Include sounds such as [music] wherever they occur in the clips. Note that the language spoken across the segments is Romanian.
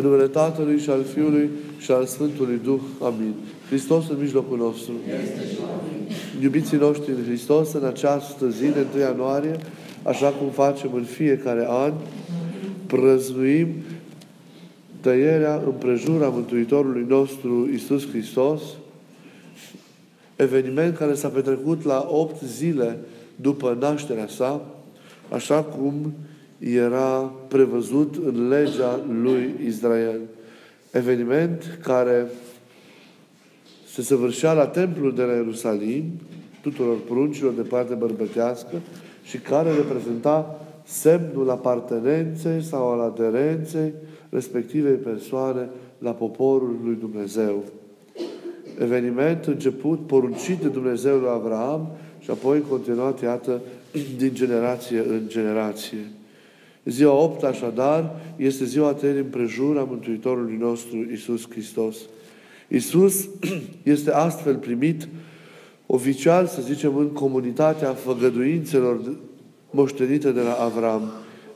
În numele Tatălui și al Fiului și al Sfântului Duh. Amin. Hristos în mijlocul nostru. Iubiții noștri în Hristos, în această zi de 1 ianuarie, așa cum facem în fiecare an, prăznuim tăierea împrejura Mântuitorului nostru Isus Hristos, eveniment care s-a petrecut la opt zile după nașterea sa, așa cum era prevăzut în legea lui Israel. Eveniment care se săvârșea la templul de la Ierusalim, tuturor pruncilor de parte bărbătească, și care reprezenta semnul apartenenței sau al aderenței respectivei persoane la poporul lui Dumnezeu. Eveniment început, poruncit de Dumnezeu lui Avraam și apoi continuat, iată, din generație în generație. Ziua 8, așadar, este ziua tăierii împrejur a Mântuitorului nostru, Isus Hristos. Isus [clears throat] este astfel primit oficial, să zicem, în comunitatea făgăduințelor moștenite de la Avram.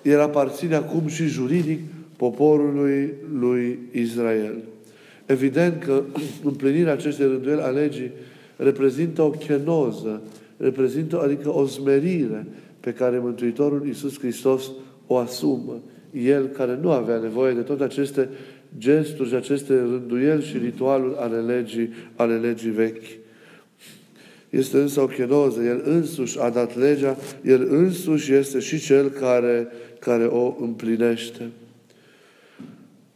El aparține acum și juridic poporului lui Israel. Evident că [clears throat] împlinirea acestei rânduieli a legii reprezintă o chenoză, reprezintă adică o smerire pe care Mântuitorul Iisus Hristos o asumă. El care nu avea nevoie de toate aceste gesturi și aceste rânduieli și ritualuri ale legii, ale legii vechi. Este însă o chenoză. El însuși a dat legea, El însuși este și Cel care, care o împlinește.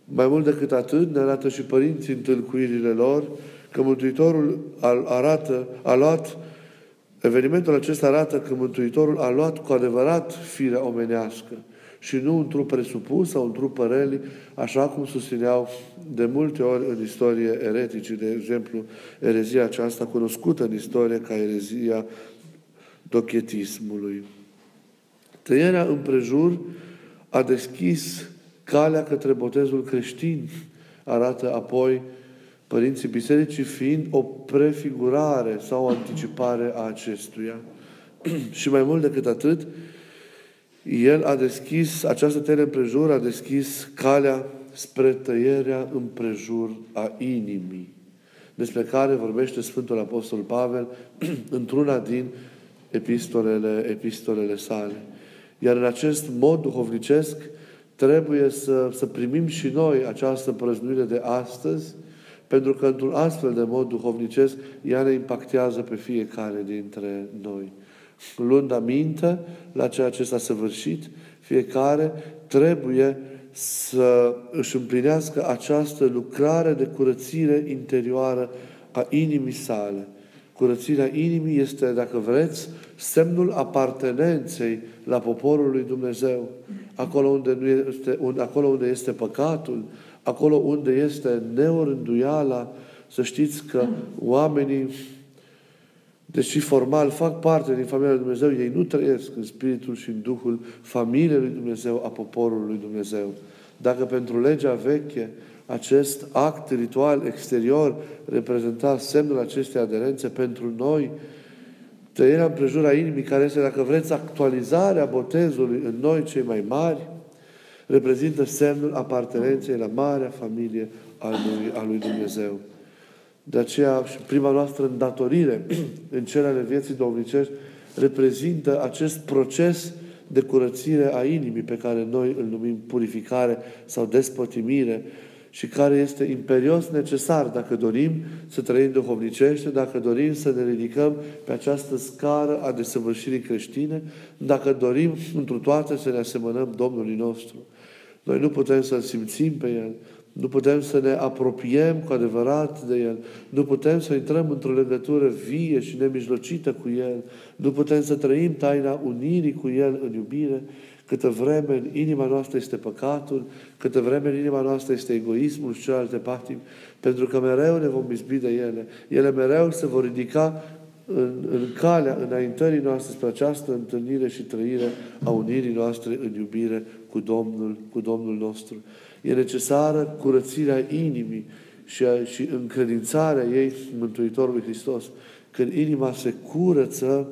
Mai mult decât atât, ne arată și părinții în tâlcuirile lor că Mântuitorul arată, a luat, evenimentul acesta arată că Mântuitorul a luat cu adevărat firea omenească și nu un trup presupus sau un trup păreli, așa cum susțineau de multe ori în istorie eretici, de exemplu, erezia aceasta cunoscută în istorie ca erezia dochetismului. Tăierea împrejur a deschis calea către botezul creștin, arată apoi părinții bisericii fiind o prefigurare sau o anticipare a acestuia. [clears throat] și mai mult decât atât, el a deschis, această tăiere împrejur a deschis calea spre tăierea împrejur a inimii, despre care vorbește Sfântul Apostol Pavel [clears throat] într-una din epistolele, epistolele sale. Iar în acest mod duhovnicesc trebuie să, să primim și noi această prăznuire de astăzi, pentru că într-un astfel de mod duhovnicesc ea ne impactează pe fiecare dintre noi luând aminte la ceea ce s-a săvârșit, fiecare trebuie să își împlinească această lucrare de curățire interioară a inimii sale. Curățirea inimii este, dacă vreți, semnul apartenenței la poporul lui Dumnezeu. Acolo unde, nu este, acolo unde este păcatul, acolo unde este neorânduiala, să știți că oamenii deși formal fac parte din familia lui Dumnezeu, ei nu trăiesc în spiritul și în Duhul familiei lui Dumnezeu, a poporului lui Dumnezeu. Dacă pentru legea veche acest act ritual exterior reprezenta semnul acestei aderențe pentru noi, tăierea împrejura inimii, care este, dacă vreți, actualizarea botezului în noi cei mai mari, reprezintă semnul apartenenței la marea familie a lui, a lui Dumnezeu. De aceea și prima noastră îndatorire [clears throat] în celele vieții domnicești reprezintă acest proces de curățire a inimii pe care noi îl numim purificare sau despotimire și care este imperios necesar dacă dorim să trăim duhovnicește, dacă dorim să ne ridicăm pe această scară a desăvârșirii creștine, dacă dorim întru toate să ne asemănăm Domnului nostru. Noi nu putem să-L simțim pe El, nu putem să ne apropiem cu adevărat de El. Nu putem să intrăm într-o legătură vie și nemijlocită cu El. Nu putem să trăim taina unirii cu El în iubire, câtă vreme în inima noastră este păcatul, câtă vreme în inima noastră este egoismul și celelalte patimi, pentru că mereu ne vom izbi de ele. Ele mereu se vor ridica în, în calea înaintării noastre spre această întâlnire și trăire a unirii noastre în iubire cu Domnul, cu Domnul nostru. E necesară curățirea inimii și, a, și încredințarea ei Mântuitorului Hristos. Când inima se curăță,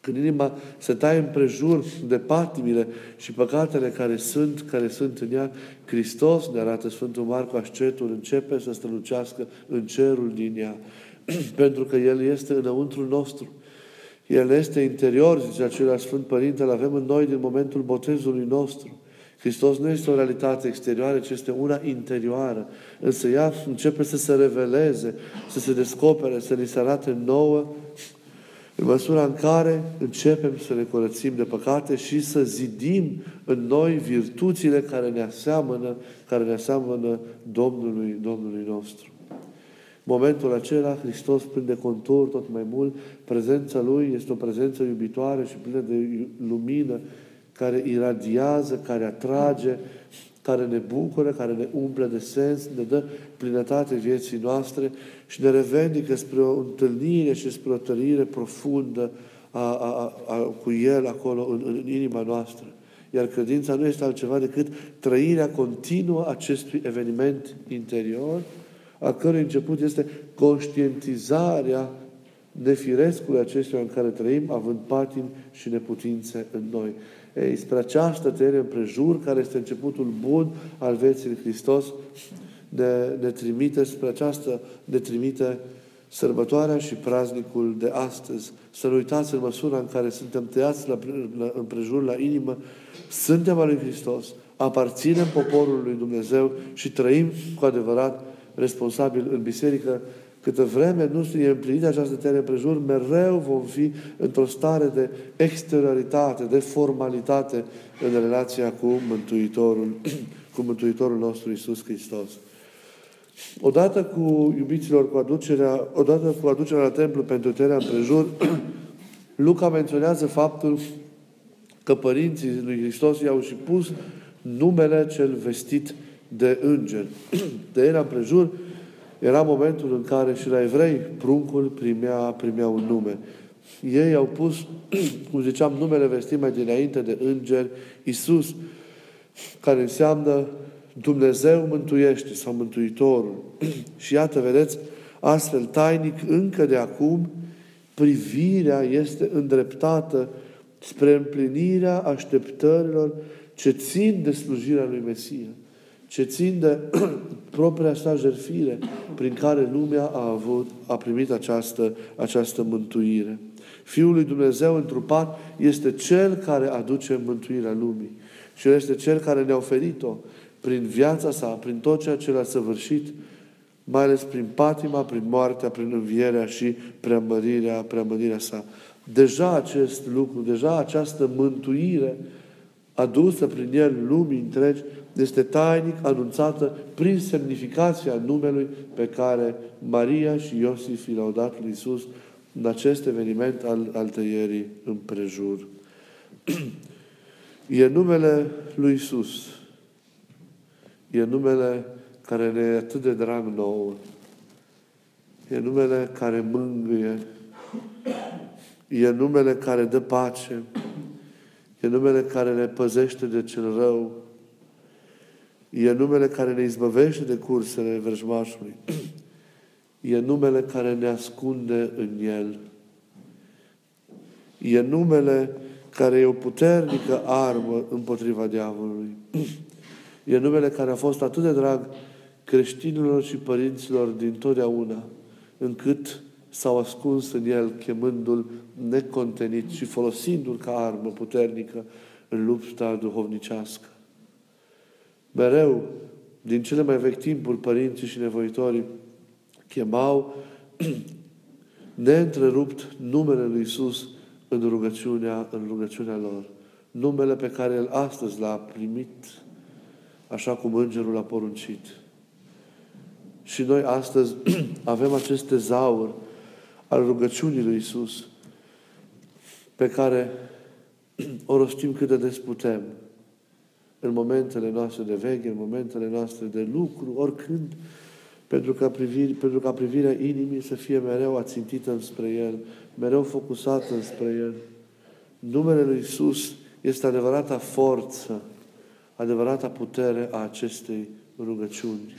când inima se taie împrejur de patimile și păcatele care sunt, care sunt în ea, Hristos ne arată Sfântul Marcu Ascetul, începe să strălucească în cerul din ea. [clears throat] Pentru că El este înăuntru nostru. El este interior, zice acela Sfânt Părinte, îl avem în noi din momentul botezului nostru. Hristos nu este o realitate exterioară, ci este una interioară. Însă ea începe să se reveleze, să se descopere, să ni se arate nouă în măsura în care începem să ne curățim de păcate și să zidim în noi virtuțile care ne aseamănă, care ne aseamănă Domnului, Domnului nostru. Momentul acela, Hristos prinde contur tot mai mult, prezența Lui este o prezență iubitoare și plină de lumină, care iradiază, care atrage, care ne bucură, care ne umple de sens, ne dă plinătate vieții noastre și ne revendică spre o întâlnire și spre o tărire profundă a, a, a, cu El acolo în, în inima noastră. Iar credința nu este altceva decât trăirea continuă acestui eveniment interior, a cărui început este conștientizarea nefirescului acestuia în care trăim, având patim și neputințe în noi. Ei, spre această tăiere împrejur, care este începutul bun al vieții lui Hristos, ne, ne trimite spre această, ne trimite sărbătoarea și praznicul de astăzi. Să nu uitați în măsura în care suntem tăiați la, la, împrejur la inimă, suntem al lui Hristos, aparținem poporului lui Dumnezeu și trăim cu adevărat responsabil în biserică Câtă vreme nu e împlinită această tere împrejur, mereu vom fi într-o stare de exterioritate, de formalitate în relația cu Mântuitorul, [clears throat] cu Mântuitorul nostru Isus Hristos. Odată cu iubiților, cu aducerea, odată cu aducerea la templu pentru terea împrejur, [clears throat] Luca menționează faptul că părinții lui Hristos i-au și pus numele cel vestit de înger. [clears throat] De era împrejur, era momentul în care și la evrei pruncul primea, primea un nume. Ei au pus, [clears throat] cum ziceam, numele vestit mai dinainte de înger, Isus, care înseamnă Dumnezeu mântuiește sau Mântuitorul. [clears throat] și iată, vedeți, astfel tainic, încă de acum, privirea este îndreptată spre împlinirea așteptărilor ce țin de slujirea lui Mesia ce țin de [clears throat] propria sa jertfire prin care lumea a, avut, a primit această, această mântuire. Fiul lui Dumnezeu întrupat este Cel care aduce mântuirea lumii. Și El este Cel care ne-a oferit-o prin viața sa, prin tot ceea ce l-a săvârșit, mai ales prin patima, prin moartea, prin învierea și preamărirea, preamărirea sa. Deja acest lucru, deja această mântuire adusă prin El lumii întregi, este tainic anunțată prin semnificația numelui pe care Maria și Iosif l-au dat lui Isus în acest eveniment al, al tăierii împrejur. [clears throat] e numele lui Isus. E numele care ne e atât de drag nouă. E numele care mângâie. E numele care dă pace. E numele care ne păzește de cel rău. E numele care ne izbăvește de cursele vrăjmașului. E numele care ne ascunde în El. E numele care e o puternică armă împotriva diavolului. E numele care a fost atât de drag creștinilor și părinților din totdeauna, încât s-au ascuns în el, chemându-l necontenit și folosindu-l ca armă puternică în lupta duhovnicească. Mereu, din cele mai vechi timpuri, părinții și nevoitorii chemau [clears throat] neîntrerupt numele Lui Isus în rugăciunea, în rugăciunea lor. Numele pe care El astăzi l-a primit, așa cum Îngerul l-a poruncit. Și noi astăzi [clears throat] avem acest tezaur al rugăciunii lui Isus, pe care [clears throat] o rostim cât de des putem în momentele noastre de veche, în momentele noastre de lucru, oricând, pentru ca, priviri, pentru ca privirea inimii să fie mereu ațintită înspre El, mereu focusată înspre El. Numele Lui Isus este adevărata forță, adevărata putere a acestei rugăciuni.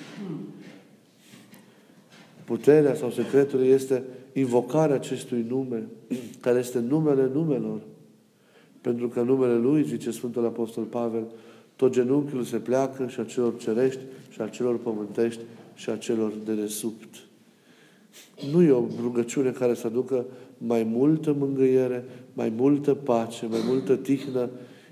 Puterea sau secretul este invocarea acestui nume, care este numele numelor. Pentru că numele Lui, zice Sfântul Apostol Pavel, tot genunchiul se pleacă și a celor cerești și a celor pământești și a celor de desubt. Nu e o rugăciune care să aducă mai multă mângâiere, mai multă pace, mai multă tihnă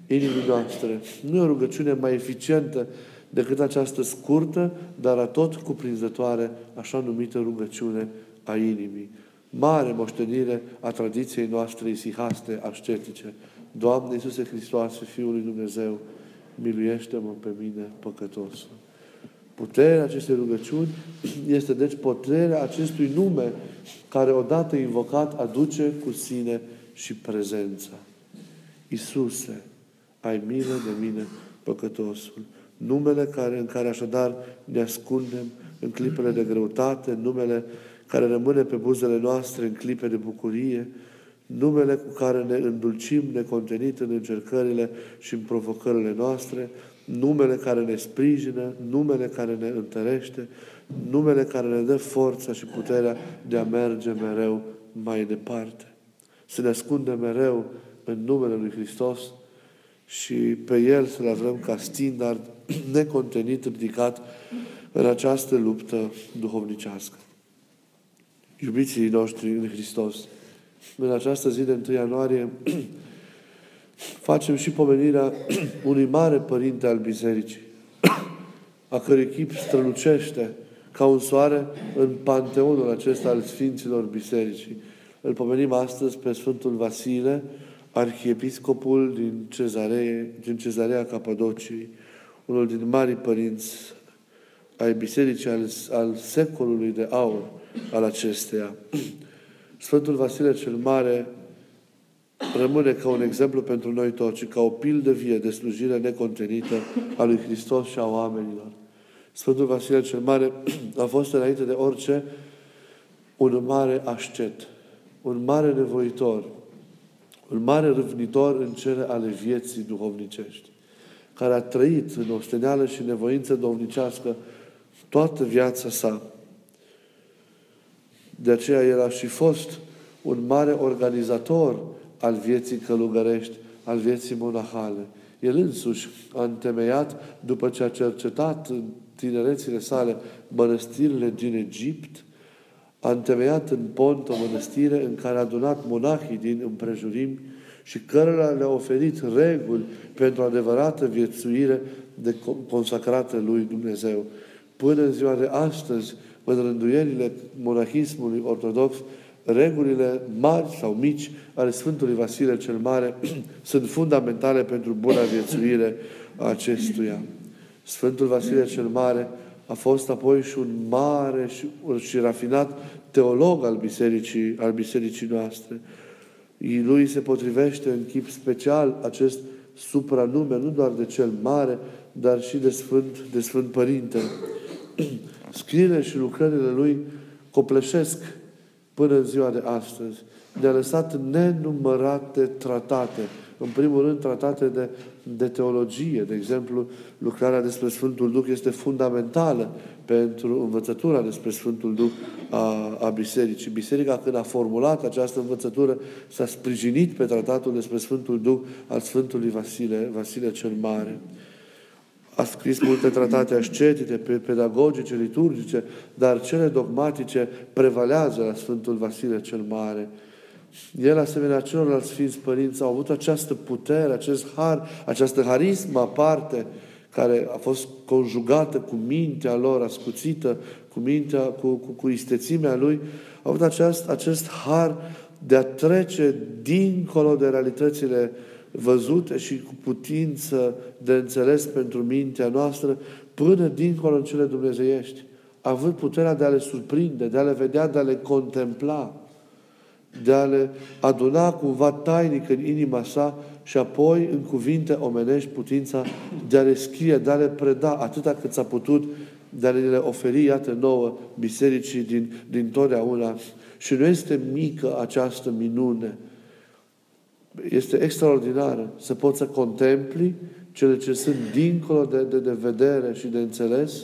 inimii noastre. Nu e o rugăciune mai eficientă decât această scurtă, dar a tot cuprinzătoare, așa numită rugăciune a inimii. Mare moștenire a tradiției noastre isihaste, ascetice. Doamne Iisuse Hristoase, Fiul lui Dumnezeu, miluiește-mă pe mine, păcătosul. Puterea acestei rugăciuni [clears throat] este deci puterea acestui nume care odată invocat aduce cu sine și prezența. Iisuse, ai milă de mine, păcătosul. Numele care, în care așadar ne ascundem în clipele de greutate, numele care rămâne pe buzele noastre în clipe de bucurie, numele cu care ne îndulcim necontenit în încercările și în provocările noastre, numele care ne sprijină, numele care ne întărește, numele care ne dă forța și puterea de a merge mereu mai departe. Să ne ascundem mereu în numele Lui Hristos și pe El să-L avem ca standard [clears throat] necontenit, ridicat în această luptă duhovnicească. Iubiții noștri în Hristos, în această zi de 1 ianuarie facem și pomenirea unui mare părinte al bisericii, a cărui chip strălucește ca un soare în panteonul acesta al Sfinților Bisericii. Îl pomenim astăzi pe Sfântul Vasile, arhiepiscopul din, Cezaree, din Cezarea Capadociei, unul din marii părinți ai bisericii al, al secolului de aur al acesteia. Sfântul Vasile cel Mare rămâne ca un exemplu pentru noi toți și ca o pildă vie de slujire necontenită a lui Hristos și a oamenilor. Sfântul Vasile cel Mare [clears throat] a fost înainte de orice un mare ascet, un mare nevoitor, un mare râvnitor în cele ale vieții duhovnicești, care a trăit în osteneală și nevoință duhovnicească toată viața sa. De aceea el a și fost un mare organizator al vieții călugărești, al vieții monahale. El însuși a întemeiat, după ce a cercetat în tinerețile sale mănăstirile din Egipt, a întemeiat în Pont o mănăstire în care a adunat monahii din împrejurimi și cărora le-a oferit reguli pentru adevărată viețuire de consacrată lui Dumnezeu. Până în ziua de astăzi, în rânduierile monahismului ortodox, regulile mari sau mici ale Sfântului Vasile cel Mare [clears throat] sunt fundamentale pentru buna viețuire a acestuia. Sfântul Vasile cel Mare a fost apoi și un mare și, și rafinat teolog al bisericii, al bisericii noastre. Lui se potrivește în chip special acest supranume, nu doar de cel mare, dar și de Sfânt, de Sfânt Părinte. [clears throat] Scrierile și lucrările lui copleșesc până în ziua de astăzi. Ne-a lăsat nenumărate tratate. În primul rând, tratate de, de teologie. De exemplu, lucrarea despre Sfântul Duh este fundamentală pentru învățătura despre Sfântul Duh a, a Bisericii. Biserica, când a formulat această învățătură, s-a sprijinit pe tratatul despre Sfântul Duh al Sfântului Vasile, Vasile cel Mare a scris multe tratate ascetice, pedagogice, liturgice, dar cele dogmatice prevalează la Sfântul Vasile cel Mare. El, asemenea celorlalți Sfinți Părinți, au avut această putere, acest har, această harismă aparte, care a fost conjugată cu mintea lor ascuțită, cu mintea, cu, cu, cu istețimea lui, au avut acest, acest har de a trece dincolo de realitățile uh, văzute și cu putință de înțeles pentru mintea noastră, până dincolo în cele dumnezeiești, având puterea de a le surprinde, de a le vedea, de a le contempla, de a le aduna cumva tainic în inima sa și apoi în cuvinte omenești putința de a le scrie, de a le preda atâta cât s-a putut, de a le oferi, iată, nouă bisericii din, din totdeauna. Și nu este mică această minune, este extraordinară să poți să contempli cele ce sunt dincolo de, de, de vedere și de înțeles,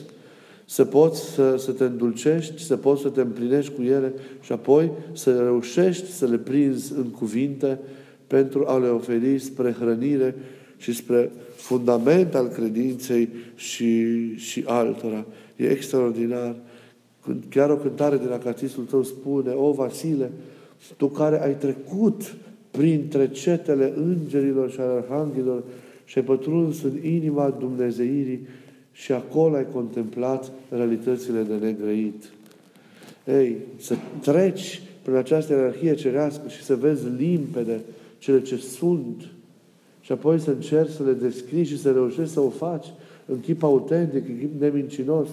să poți să, să te îndulcești, să poți să te împlinești cu ele și apoi să reușești să le prinzi în cuvinte pentru a le oferi spre hrănire și spre fundament al credinței și, și altora. E extraordinar. Când chiar o cântare din acatistul tău spune, O Vasile, tu care ai trecut printre cetele îngerilor și al arhanghelilor și ai pătruns în inima Dumnezeirii și acolo ai contemplat realitățile de negrăit. Ei, să treci prin această ierarhie cerească și să vezi limpede cele ce sunt și apoi să încerci să le descrii și să reușești să o faci în chip autentic, în chip nemincinos,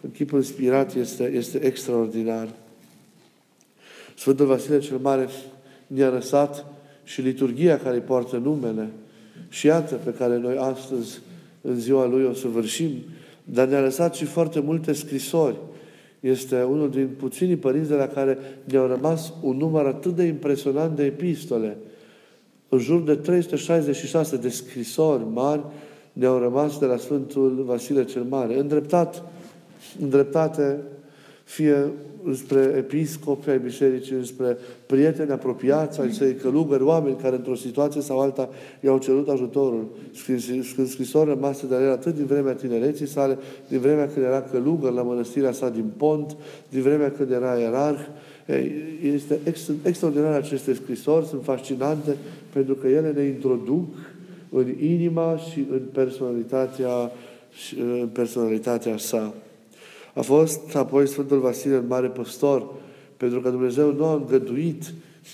în chip inspirat, este, este extraordinar. Sfântul Vasile cel Mare ne-a lăsat și liturgia care îi poartă numele și iată pe care noi astăzi, în ziua Lui, o săvârșim, dar ne-a lăsat și foarte multe scrisori. Este unul din puținii părinți de la care ne-au rămas un număr atât de impresionant de epistole. În jur de 366 de scrisori mari ne-au rămas de la Sfântul Vasile cel Mare, îndreptat, îndreptate fie spre episcopi ai bisericii, spre prieteni apropiați ai săi, călugări, oameni care într-o situație sau alta i-au cerut ajutorul. Scris, scrisori rămase de el atât din vremea tinereții sale, din vremea când era călugăr la mănăstirea sa din Pont, din vremea când era ierarh. Este extraordinar aceste scrisori, sunt fascinante pentru că ele ne introduc în inima și în personalitatea, în personalitatea sa. A fost apoi Sfântul Vasile în mare păstor, pentru că Dumnezeu nu a îngăduit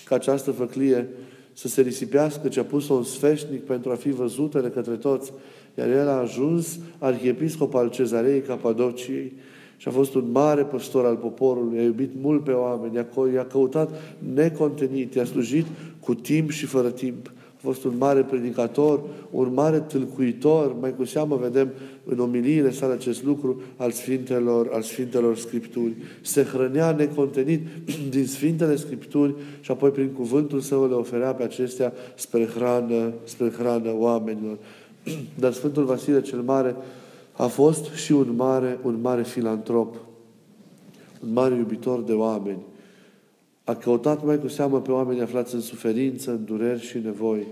ca această făclie să se risipească, ci a pus-o în sfeșnic pentru a fi văzută de către toți. Iar el a ajuns arhiepiscop al cezarei Capadociei și a fost un mare păstor al poporului, a iubit mult pe oameni, i-a căutat necontenit, i-a slujit cu timp și fără timp fost un mare predicator, un mare tâlcuitor, mai cu seamă vedem în omiliile sale acest lucru al Sfintelor, al Sfintelor Scripturi. Se hrănea necontenit [clears throat] din Sfintele Scripturi și apoi prin cuvântul său le oferea pe acestea spre hrană, spre hrană oamenilor. [clears throat] Dar Sfântul Vasile cel Mare a fost și un mare, un mare filantrop, un mare iubitor de oameni a căutat mai cu seamă pe oameni aflați în suferință, în dureri și nevoi.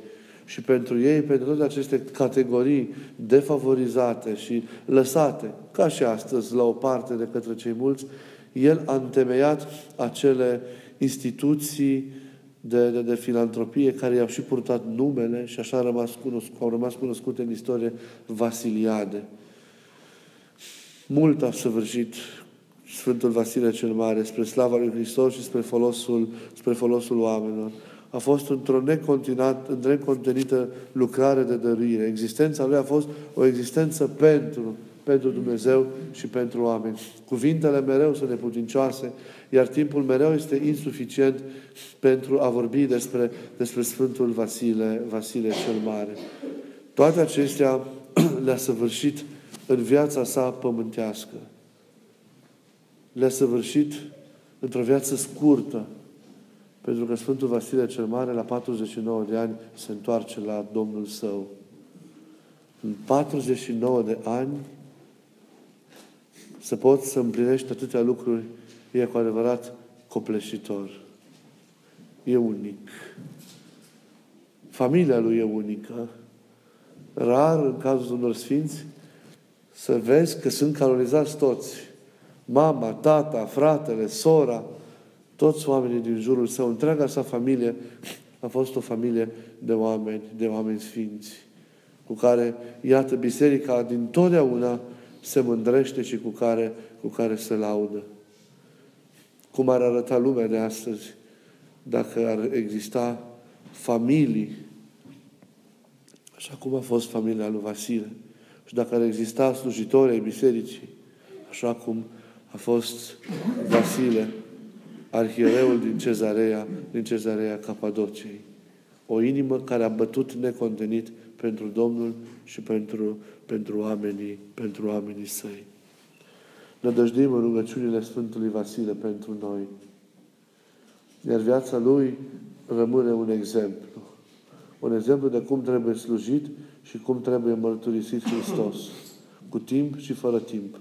Și pentru ei, pentru toate aceste categorii defavorizate și lăsate, ca și astăzi, la o parte de către cei mulți, el a întemeiat acele instituții de, de, de filantropie care i-au și purtat numele și așa au rămas, cunosc, au rămas cunoscute în istorie Vasiliade. Mult a săvârșit Sfântul Vasile cel Mare, spre slava lui Hristos și spre folosul, spre folosul oamenilor. A fost într-o necontenită lucrare de dăruire. Existența lui a fost o existență pentru, pentru Dumnezeu și pentru oameni. Cuvintele mereu sunt neputincioase, iar timpul mereu este insuficient pentru a vorbi despre, despre Sfântul Vasile, Vasile cel Mare. Toate acestea [clears throat] le-a săvârșit în viața sa pământească le-a săvârșit într-o viață scurtă, pentru că Sfântul Vasile cel Mare, la 49 de ani, se întoarce la Domnul Său. În 49 de ani, să poți să împlinești atâtea lucruri, e cu adevărat copleșitor. E unic. Familia lui e unică. Rar, în cazul unor sfinți, să vezi că sunt canonizați toți mama, tata, fratele, sora, toți oamenii din jurul său, întreaga sa familie, a fost o familie de oameni, de oameni sfinți, cu care, iată, biserica din totdeauna se mândrește și cu care, cu care se laudă. Cum ar arăta lumea de astăzi dacă ar exista familii, așa cum a fost familia lui Vasile, și dacă ar exista slujitori ai bisericii, așa cum a fost Vasile, arhiereul din Cezarea, din Cezarea Capadociei. O inimă care a bătut necontenit pentru Domnul și pentru, pentru, oamenii, pentru oamenii săi. Nădăjdim în rugăciunile Sfântului Vasile pentru noi. Iar viața lui rămâne un exemplu. Un exemplu de cum trebuie slujit și cum trebuie mărturisit Hristos. Cu timp și fără timp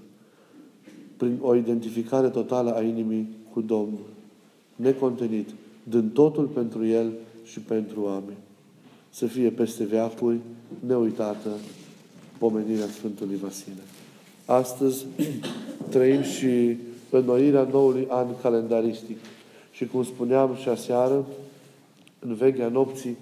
prin o identificare totală a inimii cu Domnul, necontenit, dând totul pentru El și pentru oameni. Să fie peste veacuri neuitată pomenirea Sfântului Vasile. Astăzi trăim și înnoirea noului an calendaristic. Și cum spuneam și aseară, în vechea nopții,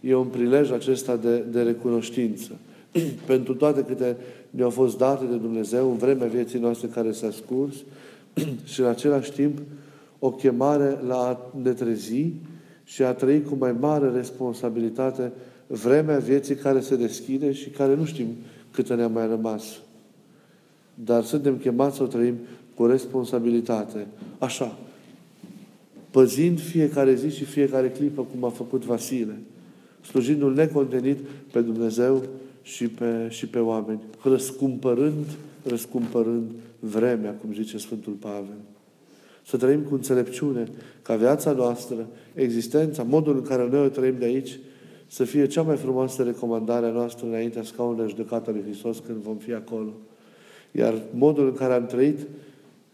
e un prilej acesta de, de recunoștință. [clears throat] Pentru toate câte ne-au fost date de Dumnezeu în vremea vieții noastre care s-a scurs [clears throat] și în același timp o chemare la a ne trezi și a trăi cu mai mare responsabilitate vremea vieții care se deschide și care nu știm câte ne-a mai rămas. Dar suntem chemați să o trăim cu responsabilitate. Așa. Păzind fiecare zi și fiecare clipă, cum a făcut Vasile. Slujindu-L necontenit pe Dumnezeu și pe, și pe oameni. Răscumpărând, răscumpărând vremea, cum zice Sfântul Pavel. Să trăim cu înțelepciune, ca viața noastră, existența, modul în care noi o trăim de aici, să fie cea mai frumoasă recomandare a noastră înaintea scaunului judecată lui Hristos când vom fi acolo. Iar modul în care am trăit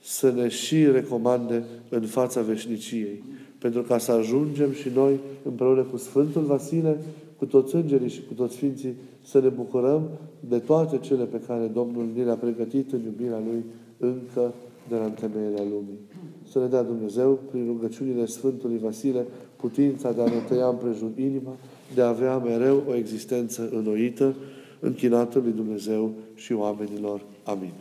să ne și recomande în fața veșniciei. Pentru ca să ajungem și noi împreună cu Sfântul Vasile, cu toți îngerii și cu toți Sfinții, să ne bucurăm de toate cele pe care Domnul ne le-a pregătit în iubirea Lui încă de la întemeierea lumii. Să ne dea Dumnezeu, prin rugăciunile Sfântului Vasile, putința de a ne tăia împrejur inima, de a avea mereu o existență înnoită, închinată lui Dumnezeu și oamenilor. Amin.